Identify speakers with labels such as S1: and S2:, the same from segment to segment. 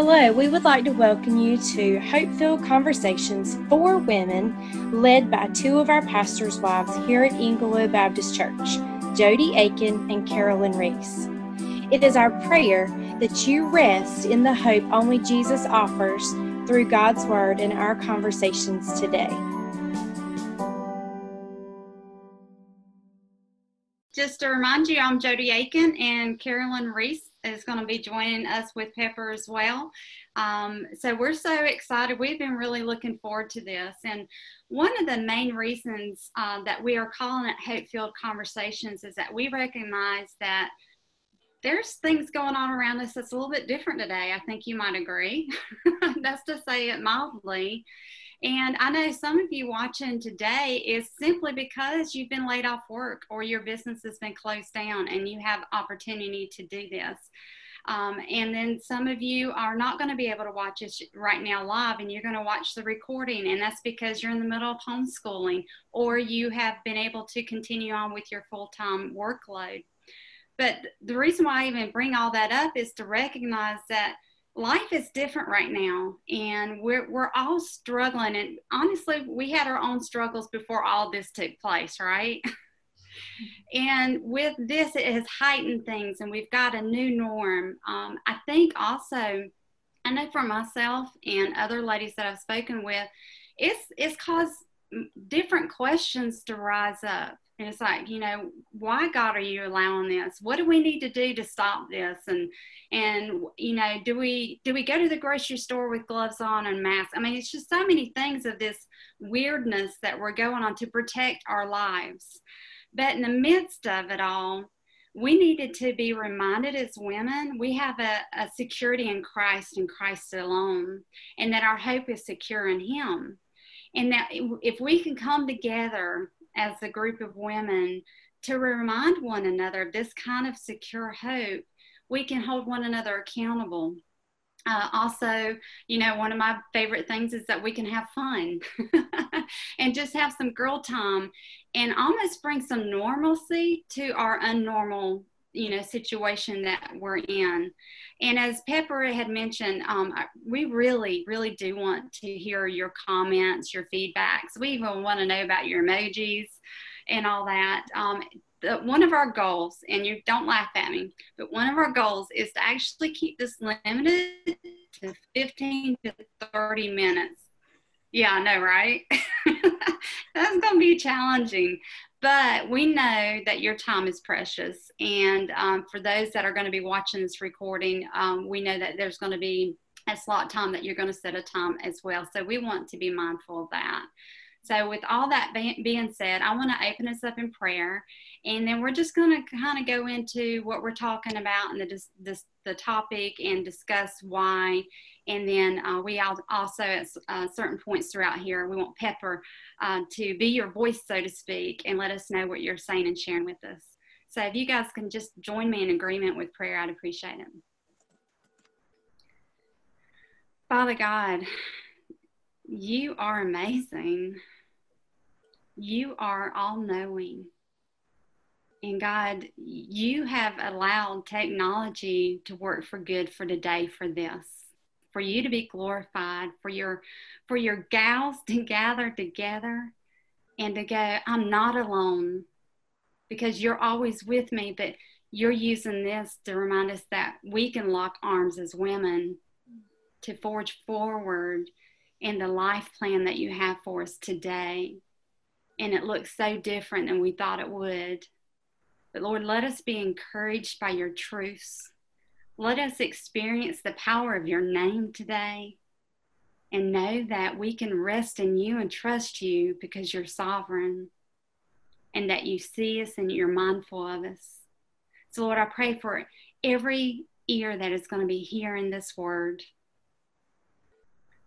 S1: Hello, we would like to welcome you to Hope Filled Conversations for Women, led by two of our pastors' wives here at Englewood Baptist Church, Jody Aiken and Carolyn Reese. It is our prayer that you rest in the hope only Jesus offers through God's Word in our conversations today.
S2: Just to remind you, I'm Jody Aiken and Carolyn Reese is going to be joining us with Pepper as well. Um, so we're so excited. We've been really looking forward to this. And one of the main reasons uh, that we are calling it Hope Filled Conversations is that we recognize that there's things going on around us that's a little bit different today. I think you might agree. that's to say it mildly. And I know some of you watching today is simply because you've been laid off work or your business has been closed down and you have opportunity to do this. Um, and then some of you are not going to be able to watch us right now live and you're going to watch the recording. And that's because you're in the middle of homeschooling or you have been able to continue on with your full time workload. But the reason why I even bring all that up is to recognize that life is different right now and we're, we're all struggling and honestly we had our own struggles before all this took place right? And with this it has heightened things and we've got a new norm. Um, i think also i know for myself and other ladies that i've spoken with it's it's caused different questions to rise up and it's like, you know, why God are you allowing this? What do we need to do to stop this? And and you know, do we do we go to the grocery store with gloves on and masks? I mean, it's just so many things of this weirdness that we're going on to protect our lives. But in the midst of it all, we needed to be reminded as women we have a, a security in Christ and Christ alone, and that our hope is secure in Him. And that if we can come together as a group of women to remind one another of this kind of secure hope, we can hold one another accountable. Uh, also, you know, one of my favorite things is that we can have fun and just have some girl time and almost bring some normalcy to our unnormal, you know, situation that we're in. And as Pepper had mentioned, um, we really, really do want to hear your comments, your feedbacks. We even want to know about your emojis and all that. Um, the, one of our goals, and you don't laugh at me, but one of our goals is to actually keep this limited to 15 to 30 minutes. Yeah, I know, right? That's going to be challenging. But we know that your time is precious. And um, for those that are going to be watching this recording, um, we know that there's going to be a slot time that you're going to set a time as well. So we want to be mindful of that. So, with all that being said, I want to open us up in prayer, and then we're just going to kind of go into what we're talking about and the this, the topic and discuss why. And then uh, we also at uh, certain points throughout here, we want Pepper uh, to be your voice, so to speak, and let us know what you're saying and sharing with us. So, if you guys can just join me in agreement with prayer, I'd appreciate it. Father God, you are amazing. You are all knowing. And God, you have allowed technology to work for good for today for this, for you to be glorified, for your for your gals to gather together and to go, I'm not alone because you're always with me, but you're using this to remind us that we can lock arms as women to forge forward in the life plan that you have for us today. And it looks so different than we thought it would. But Lord, let us be encouraged by your truths. Let us experience the power of your name today and know that we can rest in you and trust you because you're sovereign and that you see us and you're mindful of us. So, Lord, I pray for every ear that is going to be hearing this word.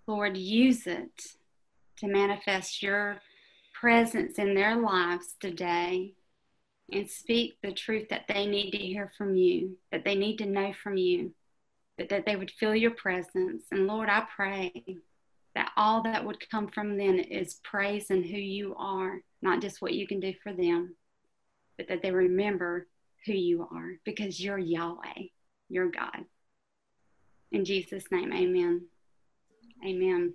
S2: Lord, use it to manifest your presence in their lives today and speak the truth that they need to hear from you, that they need to know from you, but that they would feel your presence. And Lord, I pray that all that would come from them is praise and who you are, not just what you can do for them, but that they remember who you are because you're Yahweh, you're God. In Jesus' name, amen. Amen.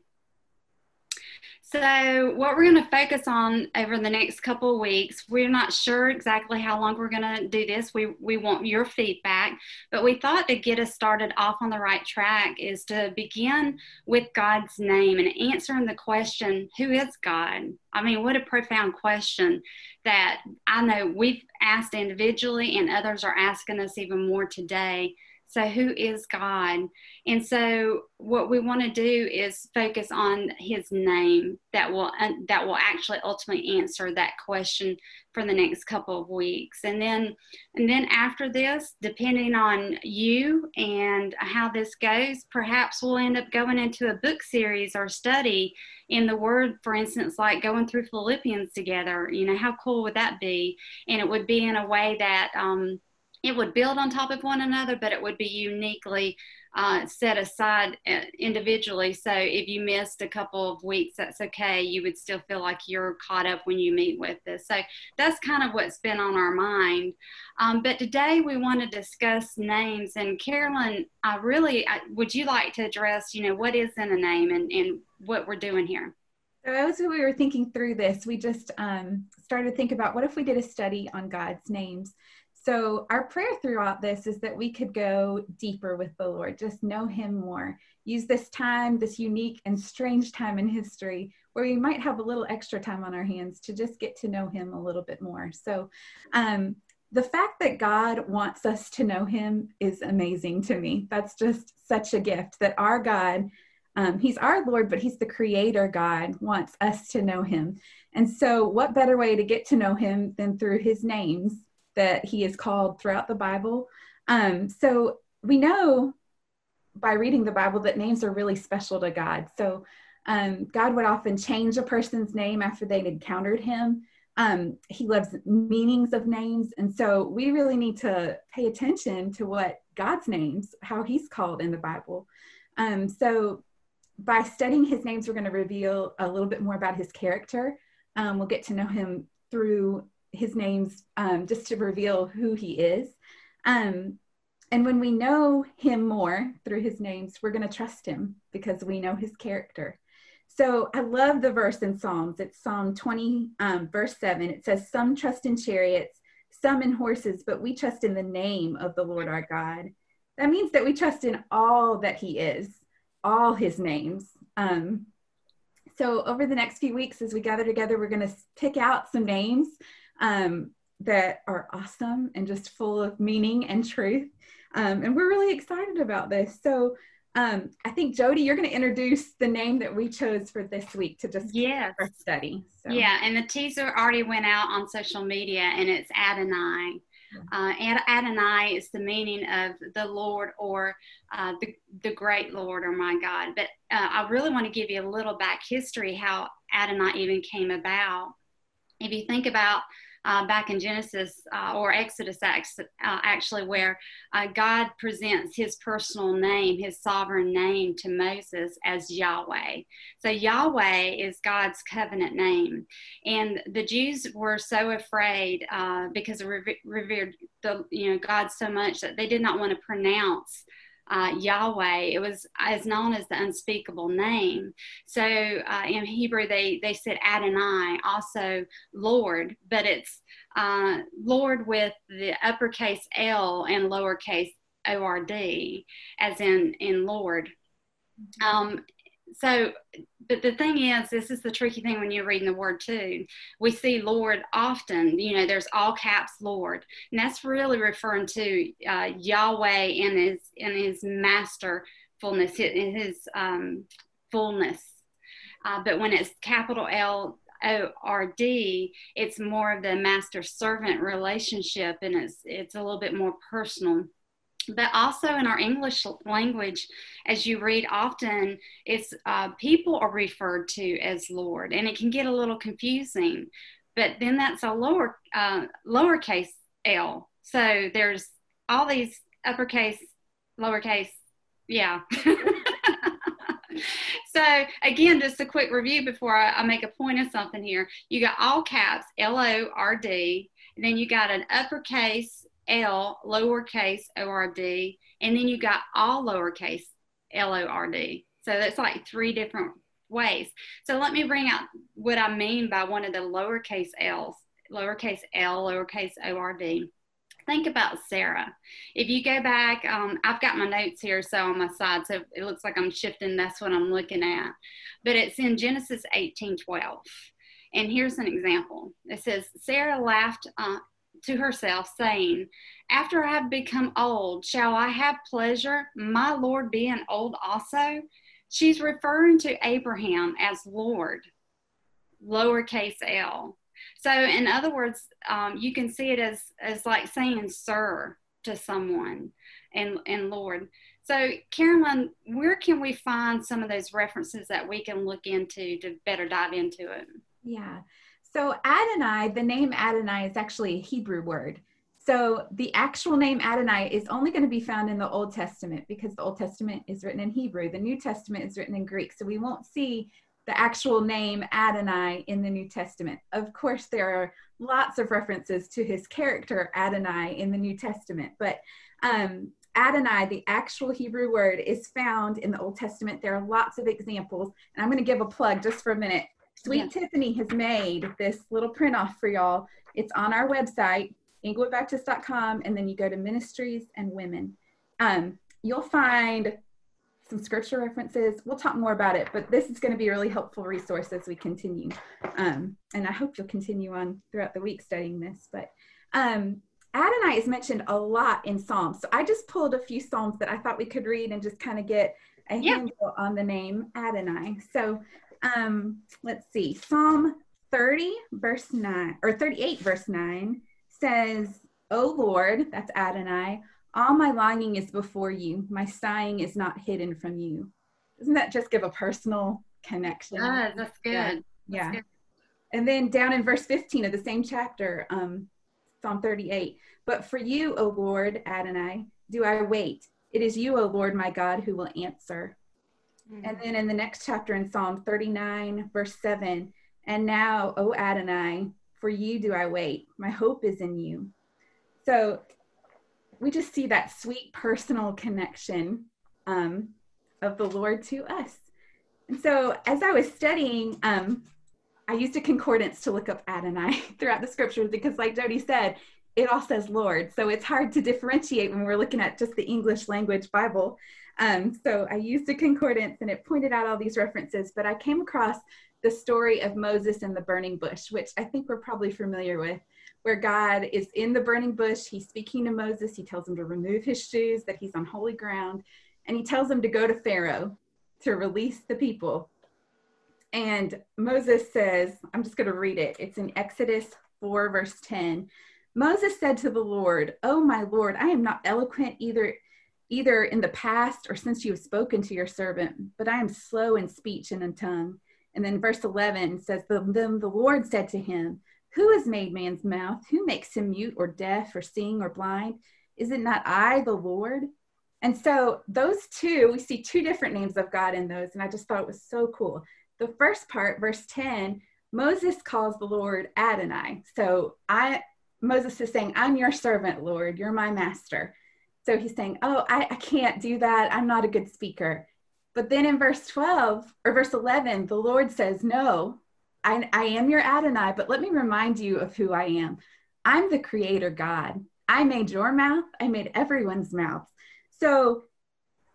S2: So, what we're going to focus on over the next couple weeks, we're not sure exactly how long we're going to do this. We, we want your feedback, but we thought to get us started off on the right track is to begin with God's name and answering the question, Who is God? I mean, what a profound question that I know we've asked individually, and others are asking us even more today. So, who is God? And so, what we want to do is focus on His name that will that will actually ultimately answer that question for the next couple of weeks. And then, and then after this, depending on you and how this goes, perhaps we'll end up going into a book series or study in the Word. For instance, like going through Philippians together. You know, how cool would that be? And it would be in a way that. Um, it would build on top of one another, but it would be uniquely uh, set aside uh, individually. So if you missed a couple of weeks, that's okay. You would still feel like you're caught up when you meet with this. So that's kind of what's been on our mind. Um, but today we want to discuss names. And Carolyn, I really I, would you like to address, you know, what is in a name and, and what we're doing here?
S3: So as we were thinking through this, we just um, started to think about what if we did a study on God's names. So, our prayer throughout this is that we could go deeper with the Lord, just know Him more. Use this time, this unique and strange time in history, where we might have a little extra time on our hands to just get to know Him a little bit more. So, um, the fact that God wants us to know Him is amazing to me. That's just such a gift that our God, um, He's our Lord, but He's the Creator God, wants us to know Him. And so, what better way to get to know Him than through His names? That he is called throughout the Bible. Um, so we know by reading the Bible that names are really special to God. So um, God would often change a person's name after they'd encountered him. Um, he loves meanings of names. And so we really need to pay attention to what God's names, how he's called in the Bible. Um, so by studying his names, we're going to reveal a little bit more about his character. Um, we'll get to know him through his names um, just to reveal who he is. Um, and when we know him more through his names, we're going to trust him because we know his character. So I love the verse in Psalms. It's Psalm 20, um, verse 7. It says, Some trust in chariots, some in horses, but we trust in the name of the Lord our God. That means that we trust in all that he is, all his names. Um, so over the next few weeks, as we gather together, we're going to pick out some names um, that are awesome and just full of meaning and truth. Um, and we're really excited about this. So um, I think Jody, you're going to introduce the name that we chose for this week to just
S2: yeah
S3: study.
S2: So. Yeah, and the teaser already went out on social media, and it's Adonai. Uh, Adonai is the meaning of the Lord or uh, the, the great Lord or my God. But uh, I really want to give you a little back history how Adonai even came about. If you think about uh, back in Genesis uh, or Exodus, uh, actually, where uh, God presents his personal name, his sovereign name to Moses as Yahweh. So, Yahweh is God's covenant name. And the Jews were so afraid uh, because of revered the, you know, God so much that they did not want to pronounce uh, Yahweh. It was as known as the unspeakable name. So uh, in Hebrew, they they said Adonai, also Lord, but it's uh, Lord with the uppercase L and lowercase O R D, as in in Lord. Um, so but the thing is this is the tricky thing when you're reading the word too. We see lord often you know there's all caps lord. And that's really referring to uh, yahweh in his in his masterfulness in his um, fullness. Uh, but when it's capital l O R D, it's more of the master servant relationship and it's it's a little bit more personal but also in our English language, as you read often, it's uh, people are referred to as Lord, and it can get a little confusing. But then that's a lower uh, lowercase l. So there's all these uppercase, lowercase, yeah. so again, just a quick review before I, I make a point of something here. You got all caps, L O R D, and then you got an uppercase L, lowercase O R D, and then you got all lowercase L O R D. So that's like three different ways. So let me bring out what I mean by one of the lowercase L's, lowercase L, lowercase O R D. Think about Sarah. If you go back, um, I've got my notes here, so on my side, so it looks like I'm shifting. That's what I'm looking at. But it's in Genesis 18 12. And here's an example. It says, Sarah laughed uh, to herself, saying, After I have become old, shall I have pleasure, my Lord being old also? She's referring to Abraham as Lord, lowercase l. So, in other words, um, you can see it as, as like saying sir to someone and, and Lord. So, Carolyn, where can we find some of those references that we can look into to better dive into it?
S3: Yeah. So, Adonai, the name Adonai is actually a Hebrew word. So, the actual name Adonai is only going to be found in the Old Testament because the Old Testament is written in Hebrew. The New Testament is written in Greek. So, we won't see the actual name Adonai in the New Testament. Of course, there are lots of references to his character Adonai in the New Testament, but um, Adonai, the actual Hebrew word, is found in the Old Testament. There are lots of examples, and I'm going to give a plug just for a minute. Sweet yeah. Tiffany has made this little print off for y'all. It's on our website, englewoodbaptist.com, and then you go to ministries and women. Um, you'll find some scripture references. We'll talk more about it, but this is going to be a really helpful resource as we continue. Um, and I hope you'll continue on throughout the week studying this. But um, Adonai is mentioned a lot in Psalms. So I just pulled a few Psalms that I thought we could read and just kind of get a yeah. handle on the name Adonai. So um, let's see. Psalm 30, verse 9, or 38, verse 9 says, O Lord, that's Adonai, all my longing is before you. My sighing is not hidden from you. Doesn't that just give a personal connection?
S2: Yeah, that's good. Yeah.
S3: That's yeah. Good. And then down in verse 15 of the same chapter, um, Psalm 38. But for you, O Lord Adonai, do I wait. It is you, O Lord my God, who will answer. Mm-hmm. And then in the next chapter in Psalm 39, verse 7, and now, O Adonai, for you do I wait. My hope is in you. So we just see that sweet personal connection um, of the Lord to us. And so as I was studying, um, I used a concordance to look up Adonai throughout the scriptures because, like Jody said, it all says Lord. So it's hard to differentiate when we're looking at just the English language Bible. Um, so I used a concordance and it pointed out all these references, but I came across the story of Moses and the burning bush, which I think we're probably familiar with where God is in the burning bush. He's speaking to Moses. He tells him to remove his shoes, that he's on holy ground, and he tells him to go to Pharaoh to release the people. And Moses says, I'm just going to read it. It's in Exodus 4, verse 10. Moses said to the Lord, Oh, my Lord, I am not eloquent either either in the past or since you have spoken to your servant, but I am slow in speech and in tongue. And then verse 11 says, Then the Lord said to him, who has made man's mouth? Who makes him mute or deaf or seeing or blind? Is it not I, the Lord? And so those two, we see two different names of God in those. And I just thought it was so cool. The first part, verse 10, Moses calls the Lord Adonai. So I Moses is saying, I'm your servant, Lord, you're my master. So he's saying, Oh, I, I can't do that. I'm not a good speaker. But then in verse 12 or verse 11, the Lord says, No, I, I am your Adonai, but let me remind you of who I am. I'm the creator God. I made your mouth, I made everyone's mouth. So,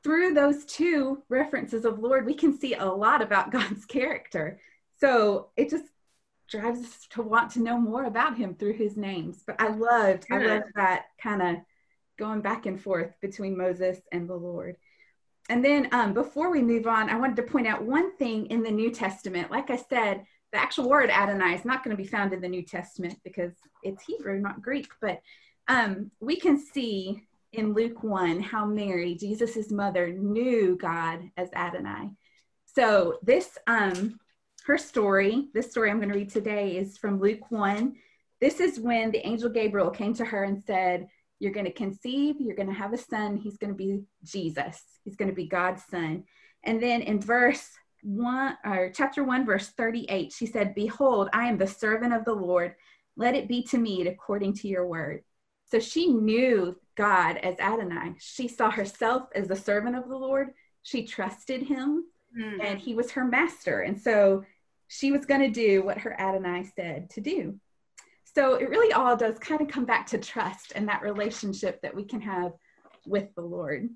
S3: through those two references of Lord, we can see a lot about God's character. So, it just drives us to want to know more about him through his names. But I loved. I loved that kind of going back and forth between Moses and the Lord. And then um, before we move on, I wanted to point out one thing in the New Testament. Like I said, the actual word Adonai is not going to be found in the New Testament because it's Hebrew, not Greek. But um, we can see in Luke 1 how Mary, Jesus' mother, knew God as Adonai. So this, um, her story, this story I'm going to read today is from Luke 1. This is when the angel Gabriel came to her and said, You're going to conceive, you're going to have a son, he's going to be Jesus, he's going to be God's son. And then in verse 1 or chapter 1 verse 38 she said behold i am the servant of the lord let it be to me according to your word so she knew god as adonai she saw herself as the servant of the lord she trusted him mm-hmm. and he was her master. And so she was going to do what her Adonai said to do. So it really all does kind of come back to trust and that relationship that we can have with the Lord.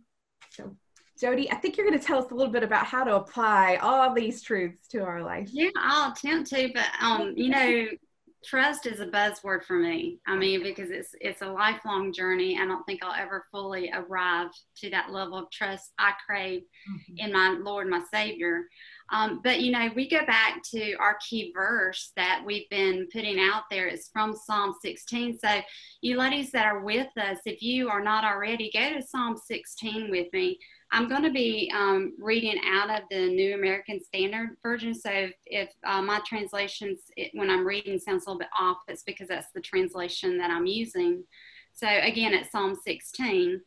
S3: So, Jody, I think you're going to tell us a little bit about how to apply all these truths to our life.
S2: Yeah, I'll attempt to, but um, you know, trust is a buzzword for me. I mean, because it's it's a lifelong journey. I don't think I'll ever fully arrive to that level of trust I crave mm-hmm. in my Lord, my Savior. Um, but you know, we go back to our key verse that we've been putting out there. It's from Psalm 16. So, you ladies that are with us, if you are not already, go to Psalm 16 with me. I'm going to be um, reading out of the New American Standard Version. So if, if uh, my translations, it, when I'm reading, sounds a little bit off, it's because that's the translation that I'm using. So again, it's Psalm 16.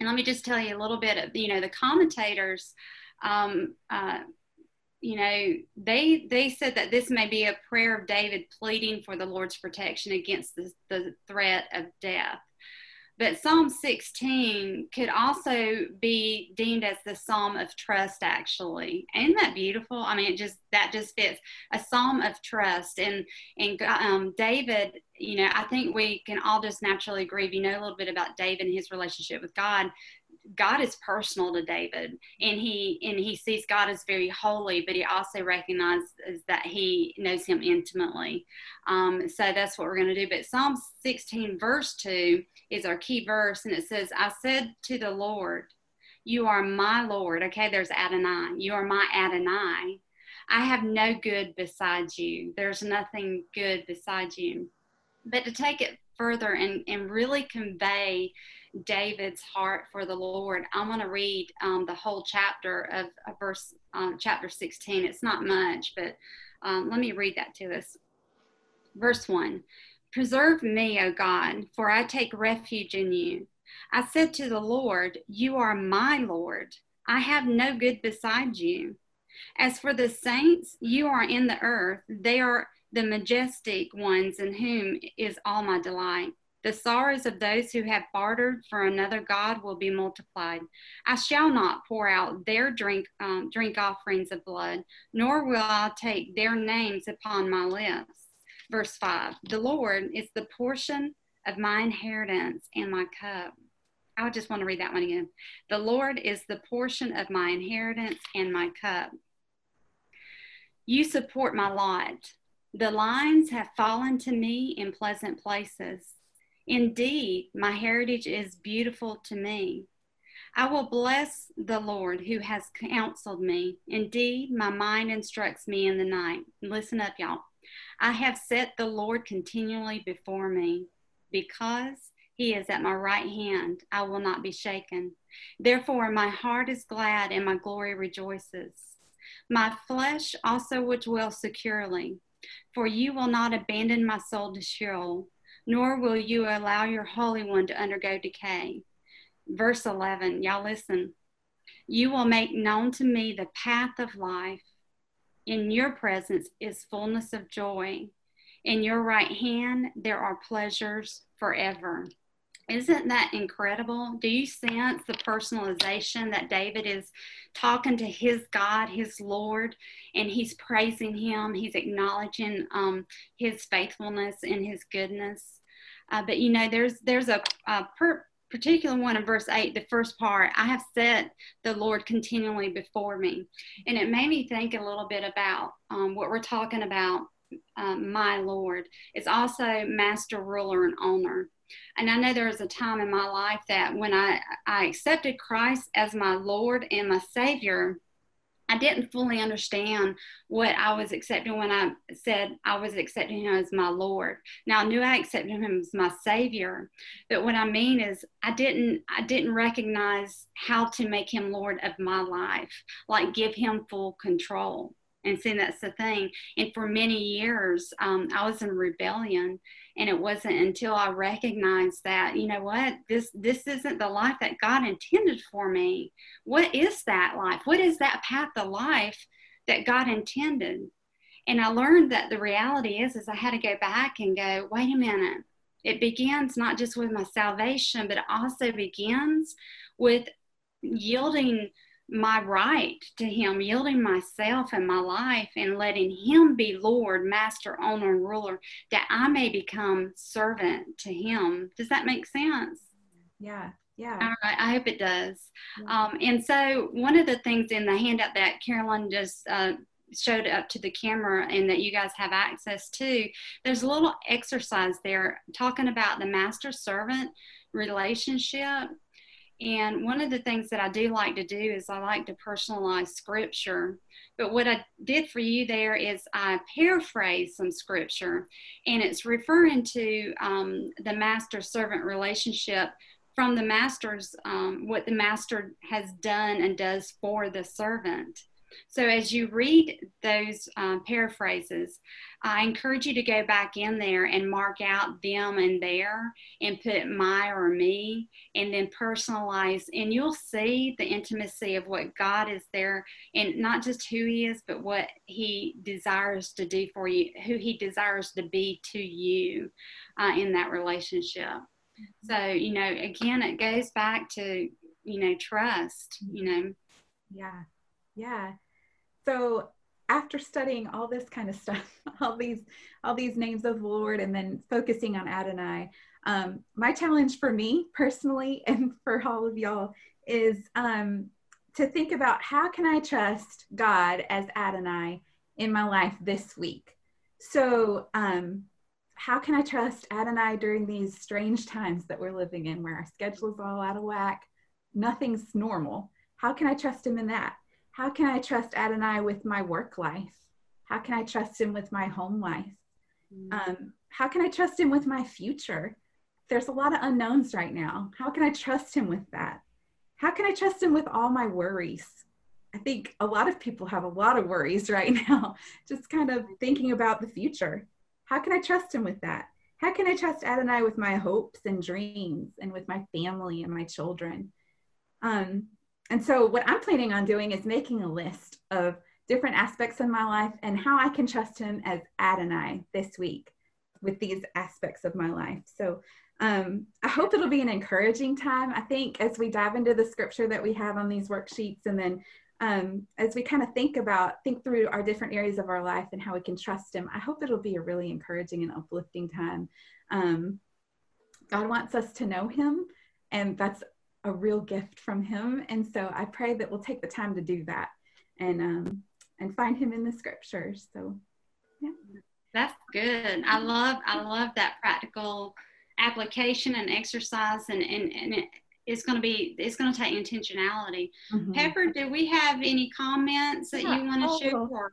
S2: And let me just tell you a little bit of, you know, the commentators, um, uh, you know, they they said that this may be a prayer of David pleading for the Lord's protection against the, the threat of death. But Psalm 16 could also be deemed as the Psalm of trust, actually. Isn't that beautiful? I mean, it just that just fits a Psalm of trust. And and um, David, you know, I think we can all just naturally agree. If you know a little bit about David and his relationship with God, God is personal to David, and he and he sees God as very holy, but he also recognizes that he knows Him intimately. Um, so that's what we're going to do. But Psalm 16, verse two, is our key verse, and it says, "I said to the Lord, You are my Lord." Okay, there's Adonai. You are my Adonai. I have no good besides you. There's nothing good besides you. But to take it further and, and really convey David's heart for the Lord. I'm going to read um, the whole chapter of, of verse um, chapter 16. It's not much, but um, let me read that to us. Verse 1 Preserve me, O God, for I take refuge in you. I said to the Lord, You are my Lord. I have no good beside you. As for the saints, you are in the earth. They are the majestic ones in whom is all my delight. The sorrows of those who have bartered for another God will be multiplied. I shall not pour out their drink, um, drink offerings of blood, nor will I take their names upon my lips. Verse 5 The Lord is the portion of my inheritance and my cup. I just want to read that one again. The Lord is the portion of my inheritance and my cup. You support my lot. The lines have fallen to me in pleasant places. Indeed, my heritage is beautiful to me. I will bless the Lord who has counseled me. Indeed, my mind instructs me in the night. Listen up, y'all. I have set the Lord continually before me. Because he is at my right hand, I will not be shaken. Therefore, my heart is glad and my glory rejoices. My flesh also will dwell securely, for you will not abandon my soul to Sheol nor will you allow your Holy One to undergo decay. Verse 11, y'all listen. You will make known to me the path of life. In your presence is fullness of joy. In your right hand, there are pleasures forever. Isn't that incredible? Do you sense the personalization that David is talking to his God, his Lord, and he's praising him? He's acknowledging um, his faithfulness and his goodness. Uh, but you know, there's there's a, a per, particular one in verse 8, the first part, I have set the Lord continually before me. And it made me think a little bit about um, what we're talking about, um, my Lord. It's also master, ruler, and owner. And I know there was a time in my life that when I, I accepted Christ as my Lord and my Savior, I didn't fully understand what I was accepting when I said I was accepting him as my Lord. Now I knew I accepted him as my Savior, but what I mean is I didn't I didn't recognize how to make him Lord of my life, like give him full control. And see, that's the thing. And for many years, um, I was in rebellion and it wasn't until i recognized that you know what? This this isn't the life that god intended for me. What is that life? What is that path of life that god intended? And i learned that the reality is is i had to go back and go wait a minute. It begins not just with my salvation but it also begins with yielding my right to him, yielding myself and my life and letting him be Lord, master, owner, and ruler, that I may become servant to him. Does that make sense?
S3: Yeah. Yeah.
S2: All right. I hope it does. Yeah. Um, and so, one of the things in the handout that Carolyn just uh, showed up to the camera and that you guys have access to, there's a little exercise there talking about the master servant relationship and one of the things that I do like to do is I like to personalize scripture. But what I did for you there is I paraphrase some scripture, and it's referring to um, the master servant relationship from the master's, um, what the master has done and does for the servant. So as you read those uh, paraphrases, I encourage you to go back in there and mark out them and there and put my or me and then personalize. And you'll see the intimacy of what God is there and not just who He is, but what He desires to do for you, who He desires to be to you uh, in that relationship. So, you know, again, it goes back to, you know, trust, you know.
S3: Yeah. Yeah. So after studying all this kind of stuff, all these all these names of the Lord, and then focusing on Adonai, um, my challenge for me personally and for all of y'all is um, to think about how can I trust God as Adonai in my life this week. So, um, how can I trust Adonai during these strange times that we're living in, where our schedule is all out of whack, nothing's normal? How can I trust Him in that? How can I trust Adonai with my work life? How can I trust him with my home life? Mm. Um, how can I trust him with my future? There's a lot of unknowns right now. How can I trust him with that? How can I trust him with all my worries? I think a lot of people have a lot of worries right now, just kind of thinking about the future. How can I trust him with that? How can I trust Adonai with my hopes and dreams and with my family and my children? Um, and so what I'm planning on doing is making a list of different aspects of my life and how I can trust him as Adonai this week with these aspects of my life. So um, I hope it'll be an encouraging time. I think as we dive into the scripture that we have on these worksheets, and then um, as we kind of think about, think through our different areas of our life and how we can trust Him, I hope it'll be a really encouraging and uplifting time. Um, God wants us to know Him, and that's a real gift from him. And so I pray that we'll take the time to do that and um, and find him in the scriptures. So yeah.
S2: That's good. I love I love that practical application and exercise and and, and it, it's going to be it's going to take intentionality. Mm-hmm. Pepper, do we have any comments that yeah, you want to share? Little,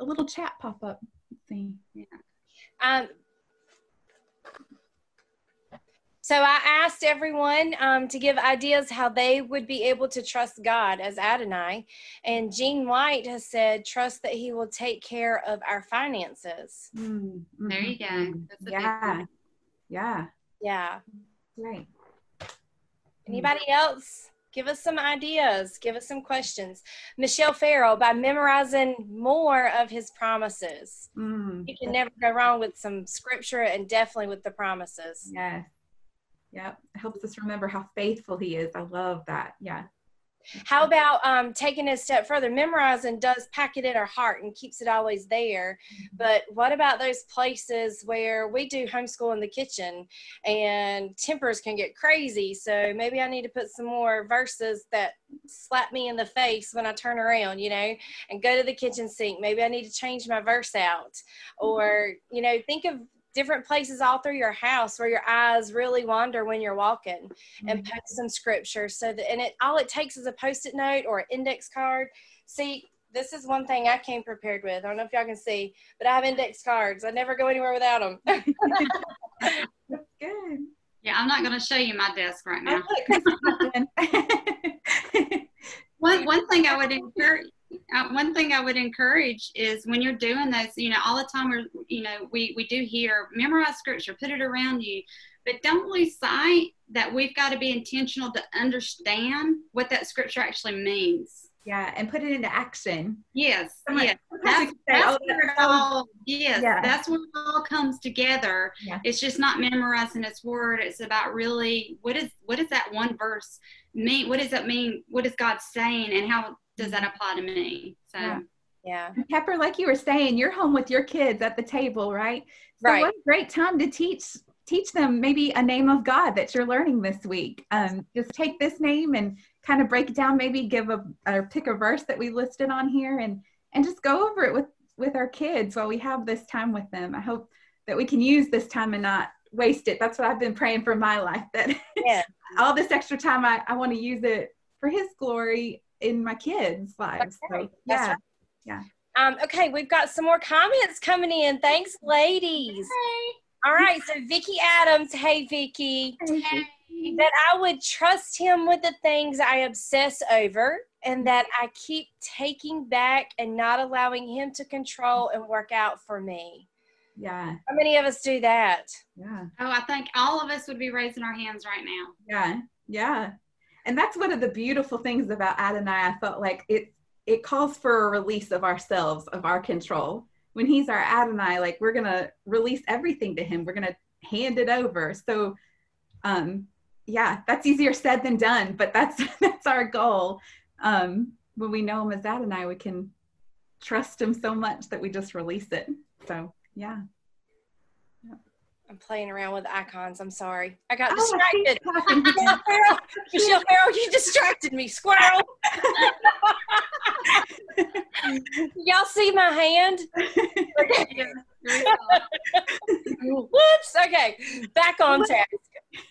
S3: a little chat pop up. Let's see.
S1: Yeah. Um, so I asked everyone um, to give ideas how they would be able to trust God as Adonai. And Jean White has said, trust that he will take care of our finances.
S2: Mm-hmm. There you go.
S3: yeah. Yeah.
S1: Yeah.
S3: Right.
S1: Anybody else? Give us some ideas. Give us some questions. Michelle Farrell, by memorizing more of his promises. Mm, you can never go wrong with some scripture and definitely with the promises.
S3: Yes. Yeah, it helps us remember how faithful he is. I love that. Yeah.
S1: How about um, taking it a step further? Memorizing does pack it in our heart and keeps it always there. Mm-hmm. But what about those places where we do homeschool in the kitchen and tempers can get crazy? So maybe I need to put some more verses that slap me in the face when I turn around, you know, and go to the kitchen sink. Maybe I need to change my verse out. Or, you know, think of different places all through your house where your eyes really wander when you're walking and mm-hmm. post some scripture so that and it all it takes is a post-it note or an index card see this is one thing I came prepared with. I don't know if y'all can see, but I have index cards. I never go anywhere without them.
S3: That's good.
S2: Yeah, I'm not going to show you my desk right now. one one thing I would encourage uh, one thing I would encourage is when you're doing this, you know, all the time we're, you know, we, we do hear memorize scripture, put it around you, but don't lose sight that we've got to be intentional to understand what that scripture actually means.
S3: Yeah, and put it into action.
S2: Yes. Yes. That's,
S3: "Oh,
S2: where it all, yes,
S3: Yeah.
S2: that's where it all comes together.
S3: Yeah.
S2: It's just not memorizing its word. It's about really what is what does that one verse mean? What does that mean? What is God saying, and how does that apply to me? So
S3: Yeah.
S1: Yeah.
S3: And Pepper, like you were saying, you're home with your kids at the table, right? So
S1: Right.
S3: what a great time to teach teach them maybe a name of God that you're learning this week. Um, just take this name and kind of break it down. Maybe give a or pick a verse that we listed on here and and just go over it with with our kids while we have this time with them. I hope that we can use this time and not waste it. That's what I've been praying for my life. That
S1: Yeah.
S3: all this extra time, I, I want to use it for His glory in my kids' lives.
S1: right.
S3: So, yeah.
S1: right. Um, okay, we've got some more comments coming in. Thanks, ladies. All right, so Vicky Adams, hey Vicky, that I would trust him with the things I obsess over and that I keep taking back and not allowing him to control and work out for me.
S3: Yeah.
S1: How many of us do that?
S3: Yeah.
S2: Oh, I think all of us would be raising our hands right now.
S3: Yeah. Yeah. And that's one of the beautiful things about Adonai. I felt like it it calls for a release of ourselves, of our control. When he's our Adonai, like we're gonna release everything to him. We're gonna hand it over. So um yeah, that's easier said than done, but that's that's our goal. Um when we know him as Adonai, we can trust him so much that we just release it. So yeah.
S1: I'm playing around with icons. I'm sorry. I got
S3: Oh,
S1: distracted. Michelle Farrell, Michelle Farrell, you distracted me, squirrel. Y'all see my hand? Whoops. Okay, back on task.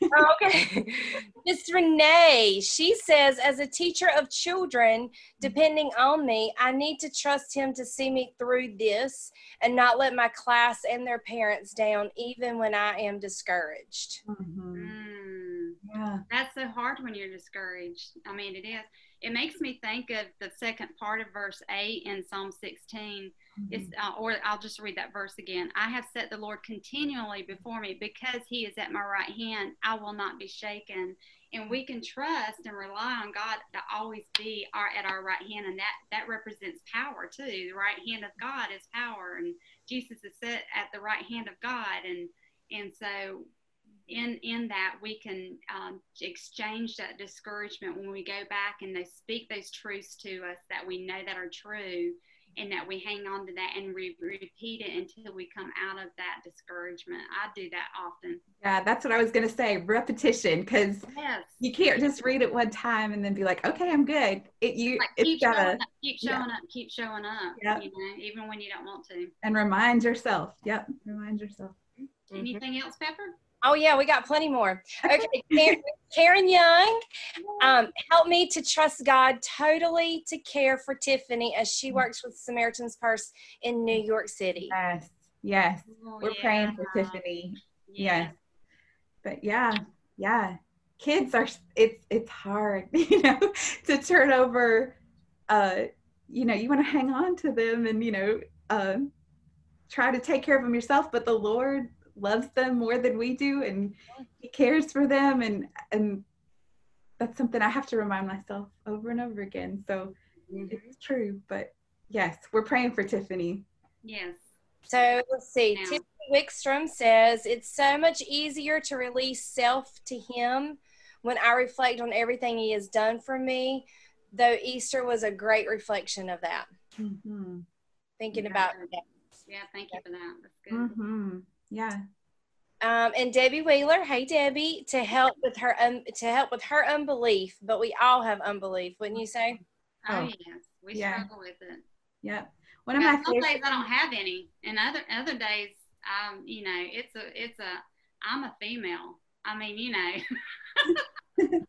S1: Okay. Miss Renee, she says, as a teacher of children, depending on me, I need to trust him to see me through this and not let my class and their parents down, even when I am discouraged.
S3: Mhm.
S2: Mm,
S3: Yeah.
S2: that's so hard when you're discouraged. I mean, it is. It makes me think of the second part of verse 8 in Psalm 16. It's, uh, or I'll just read that verse again. I have set the Lord continually before me because he is at my right hand. I will not be shaken. And we can trust and rely on God to always be our, at our right hand. And that, that represents power too. The right hand of God is power. And Jesus is set at the right hand of God. And, and so in in that we can um, exchange that discouragement when we go back and they speak those truths to us that we know that are true and that we hang on to that and re- repeat it until we come out of that discouragement i do that often
S3: Yeah, that's what I was gonna say. Repetition, because
S2: yes
S3: you can't just read it one time and then be like, "Okay, I'm good." It you
S2: like
S3: it's
S2: keep showing
S3: gotta
S2: up keep
S3: yeah.
S2: showing up keep showing up
S3: Yep.
S2: you know even when you don't want to
S3: and remind yourself. Yep, remind yourself.
S1: Mm-hmm.
S2: anything else pepper
S1: Oh yeah, we got plenty more. Okay, Karen, Karen Young, um, help me to trust God totally to care for Tiffany as she works with Samaritan's Purse in New York City.
S3: Yes, yes.
S2: Oh,
S3: We're praying for. Tiffany.
S2: yeah.
S3: Yes, but yeah, yeah. Kids are it's it's hard, you know, to turn over. Uh, you know, you want to hang on to them and you know, uh, try to take care of them yourself. But the Lord loves them more than we do, and He cares for them, and and that's something I have to remind myself over and over again. So it's true, but yes, we're praying for Tiffany.
S2: yes
S1: So let's see.
S2: Now.
S1: Tiffany Wickstrom says it's so much easier to release self to Him when I reflect on everything He has done for me. Though Easter was a great reflection of that.
S3: Mm-hmm.
S1: Thinking
S2: Yeah.
S1: about that.
S2: yeah thank you for that that's good
S3: Mm-hmm. Yeah.
S1: Um, and Debbie Wheeler, hey Debbie, to help with her um, to help with her unbelief. But we all have unbelief, wouldn't you say?
S2: oh,
S3: Oh.
S2: yes we
S3: Yeah.
S2: struggle with it
S3: Yep. One of my
S2: some
S3: favorite.
S2: days I don't have any, and other other days, um, you know, it's a it's a I'm a female. I mean, you know,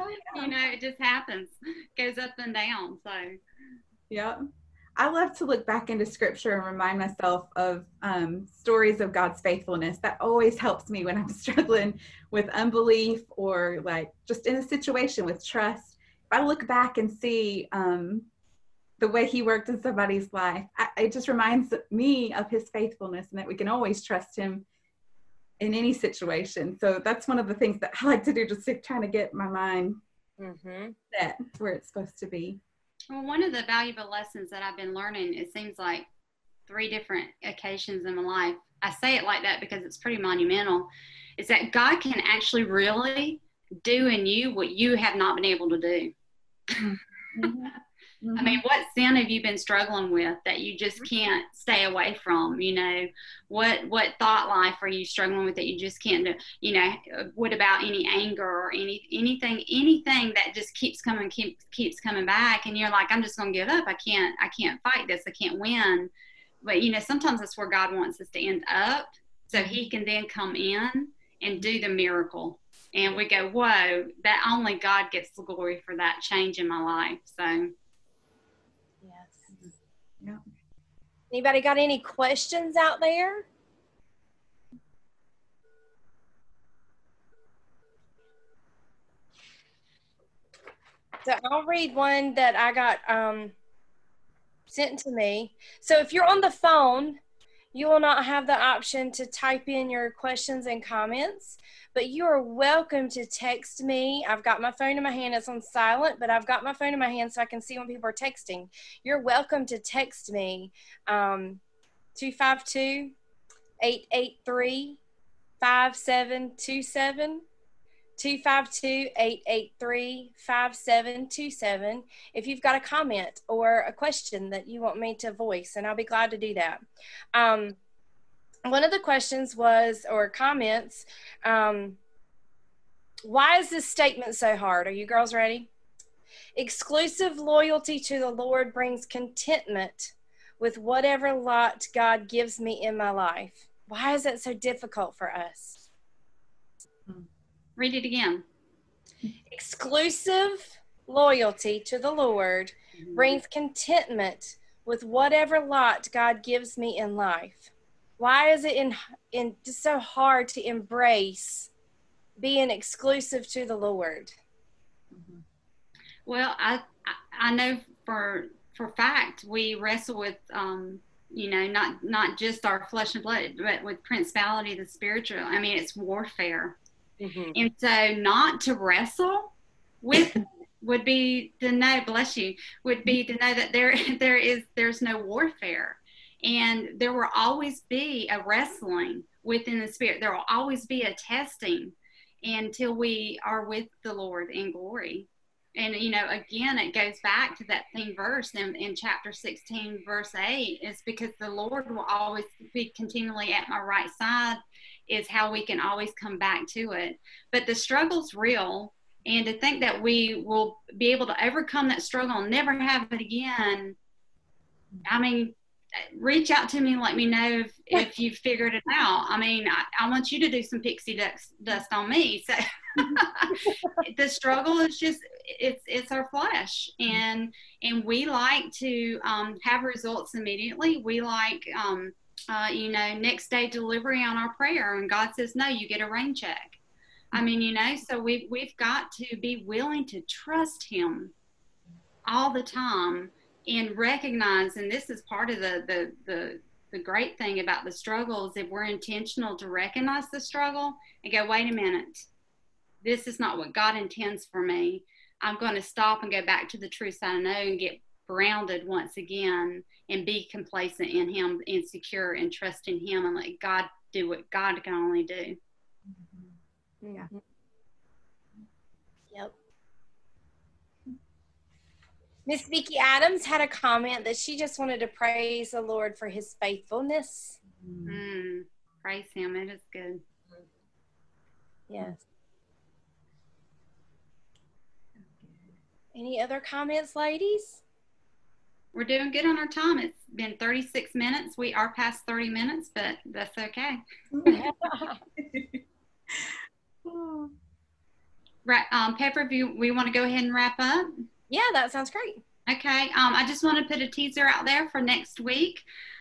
S3: Oh, yeah.
S2: you know, it just happens, goes up and down. So
S3: Yep. I love to look back into scripture and remind myself of um, stories of God's faithfulness. That always helps me when I'm struggling with unbelief or like just in a situation with trust. If I look back and see um, the way He worked in somebody's life, I, it just reminds me of His faithfulness and that we can always trust Him in any situation. So that's one of the things that I like to do, just to kind of get my mind
S1: Mm-hmm.
S3: set where it's supposed to be.
S2: Well, one of the valuable lessons that I've been learning, it seems like three different occasions in my life. I say it like that because it's pretty monumental. Is that God can actually really do in you what you have not been able to do. Mm-hmm. Mm-hmm. I mean, what sin have you been struggling with that you just mm-hmm. can't stay away from? You know, what what thought life are you struggling with that you just can't do? You know, what about any anger or any anything anything that just keeps coming keeps keeps coming back, and you're like, I'm just gonna give up. I can't I can't fight this. I can't win. But you know, sometimes that's where God wants us to end up, so mm-hmm. He can then come in and do the miracle. And we go, whoa, that only God gets the glory for that change in my life. So
S1: yeah. Anybody got any questions out there? So I'll read one that I got um, sent to me. So if you're on the phone, you will not have the option to type in your questions and comments, but you are welcome to text me. I've got my phone in my hand. It's on silent, but I've got my phone in my hand so I can see when people are texting. You're welcome to text me um, 252 883 5727. 252-883-5727 if you've got a comment or a question that you want me to voice and i'll be glad to do that. Um, one of the questions was or comments um, why is this statement so hard? Are you girls ready? Exclusive loyalty to the lord brings contentment with whatever lot god gives me in my life. Why is that so difficult for us
S2: Read it again.
S1: Exclusive loyalty to the Lord mm-hmm. brings contentment with whatever lot God gives me in life. Why is it in in just so hard to embrace being exclusive to the Lord?
S2: Mm-hmm. Well, I I know for for fact we wrestle with um, you know not not just our flesh and blood, but with principality, the spiritual. I mean, it's warfare Mm-hmm. And so not to wrestle with would be to know, bless you, would be to know that there there is there's no warfare. And there will always be a wrestling within the spirit. There will always be a testing until we are with the Lord in glory. And you know, again, it goes back to that same verse in, in chapter 16, verse 8. It's because the Lord will always be continually at my right side is how we can always come back to it. But the struggle's real. And to think that we will be able to overcome that struggle and never have it again, I mean, reach out to me and let me know if, if you've figured it out. I mean, I, I want you to do some pixie dust, dust on me. So the struggle is just it's it's our flesh, and and we like to um, have results immediately. We like um, uh, you know, next day delivery on our prayer. And God says, no, you get a rain check. I mean, you know, so we've, we've got to be willing to trust Him all the time and recognize, and this is part of the, the, the, the great thing about the struggles, if we're intentional to recognize the struggle and go, wait a minute, this is not what God intends for me. I'm going to stop and go back to the truth I know and get grounded once again and be complacent in him and secure and trust in him and let God do what God can only do.
S1: Mm-hmm. Yeah. Yep. Miss Vicki Adams had a comment that she just wanted to praise the Lord for his faithfulness.
S2: Mm, praise him. It is good.
S1: Yes. Any other comments, ladies?
S2: We're doing good on our time. It's been 36 minutes. We are past 30 minutes, but that's okay. right, um, Pepper, you, we want to go ahead and wrap up?
S1: Yeah, that sounds great.
S2: Okay, um, I just want to put a teaser out there for next week.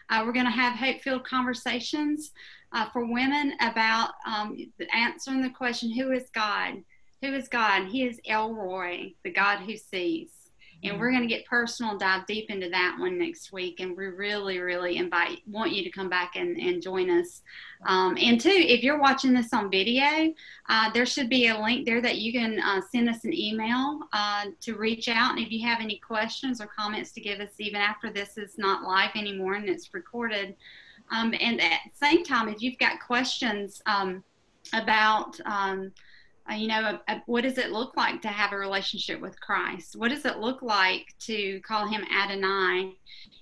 S2: Uh, we're going to have hope-filled conversations uh, for women about um, answering the question, who is God? Who is God? He is El Roi, the God who sees and we're going to get personal dive deep into that one next week and we really really invite want you to come back and, and join us. Um, and two if you're watching this on video uh, there should be a link there that you can uh, send us an email uh, to reach out. And if you have any questions or comments to give us even after this is not live anymore and it's recorded. Um, and at the same time if you've got questions um, about uh, you know, what does it look like to have a relationship with Christ? What does it look like to call him Adonai?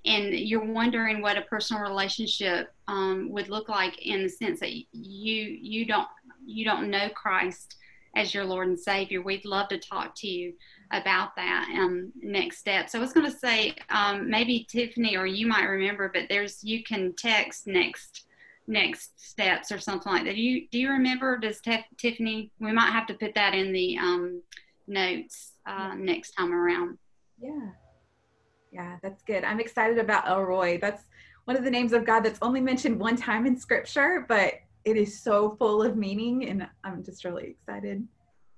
S2: And you're wondering what a personal relationship um, would look like in the sense that you you don't you don't know Christ as your Lord and Savior. We'd love to talk to you about that um, next step. So I was going to say um, maybe Tiffany or you might remember, but there's you can text next next steps or something like that. Do you do you remember? Does Tiffany? We might have to put that in the um, notes uh, next time around.
S3: Yeah, yeah, that's good. I'm excited about El Roi. That's one of the names of God that's only mentioned one time in Scripture, but it is so full of meaning, and I'm just really excited.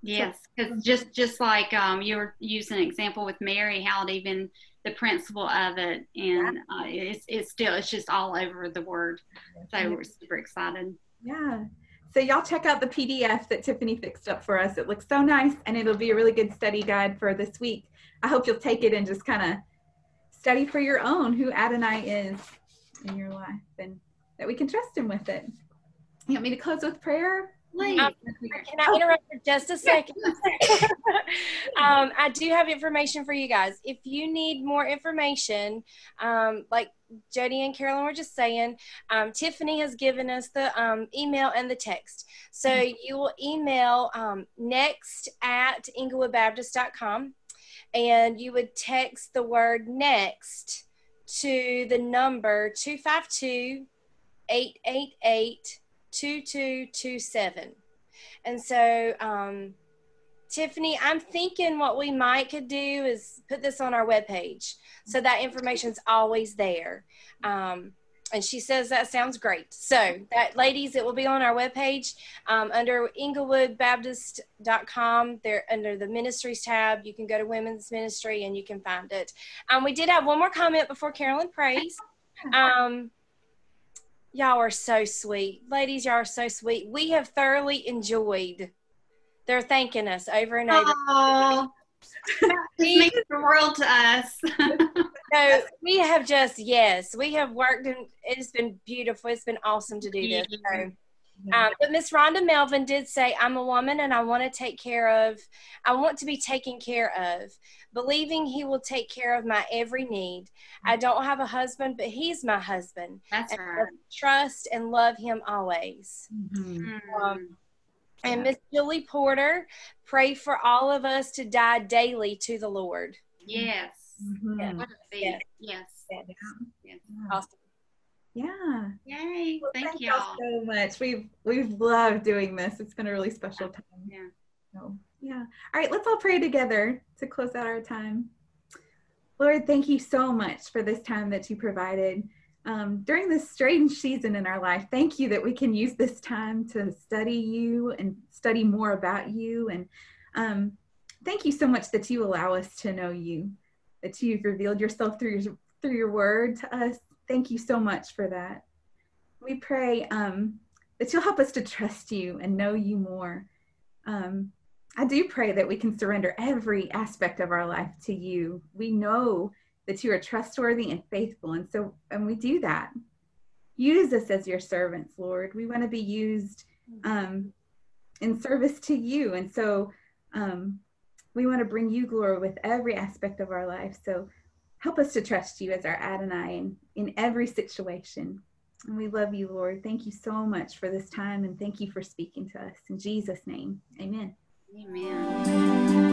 S2: Yes, because just just like um, you were using an example with Mary, how it even the principle of it, and uh, it's it's still it's just all over the word. So we're super excited.
S3: Yeah. So y'all check out the PDF that Tiffany fixed up for us. It looks so nice, and it'll be a really good study guide for this week. I hope you'll take it and just kind of study for your own who Adonai is in your life, and that we can trust Him with it. You want me to close with prayer?
S1: Please. Um, can I interrupt for just a second? um, I do have information for you guys. If you need more information, um, like Jody and Carolyn were just saying, um, Tiffany has given us the um, email and the text. So mm-hmm. you will email um, next at englewoodbaptist.com and you would text the word next to the number 252 888 2227. And so, um, Tiffany, I'm thinking what we might could do is put this on our webpage so that information's always there. Um, and she says that sounds great. So that ladies, it will be on our webpage um, under englewoodbaptist.com. There under the ministries tab, you can go to women's ministry and you can find it. Um, we did have one more comment before Carolyn prays. Um, Y'all are so sweet. Ladies, y'all are so sweet. We have thoroughly enjoyed. They're thanking us over and over.
S2: Oh, means the world to us.
S1: so we have just, yes, we have worked and it's been beautiful. It's been awesome to do this. So mm-hmm. Um, but Miss Rhonda Melvin did say, I'm a woman and I want to take care of, I want to be taken care of, believing he will take care of my every need. I don't have a husband, but he's my husband.
S2: That's and right.
S1: Trust and love him always. Mm-hmm. Um, and Miss Julie Porter, pray for all of us to die daily to the Lord.
S2: Yes. Mm-hmm. Yes. Yes. yes. yes.
S3: yes. Awesome. Yeah.
S2: Yay. Well, thank, thank y'all
S3: so much. We've we've loved doing this. It's been a really special time.
S2: Yeah.
S3: So yeah. All right, let's all pray together to close out our time. Lord, thank you so much for this time that you provided. Um, during this strange season in our life, thank you that we can use this time to study you and study more about you. And um, thank you so much that you allow us to know you, that you've revealed yourself through your, through your word to us Thank you so much for that. We pray um, that you'll help us to trust you and know you more. Um, I do pray that we can surrender every aspect of our life to you. We know that you are trustworthy and faithful, and so and we do that. Use us as your servants, Lord. We want to be used um, in service to you, and so um, we want to bring you glory with every aspect of our life. So Help us to trust you as our Adonai in, in every situation. And we love you, Lord. Thank you so much for this time and thank you for speaking to us. In Jesus' name, amen. Amen.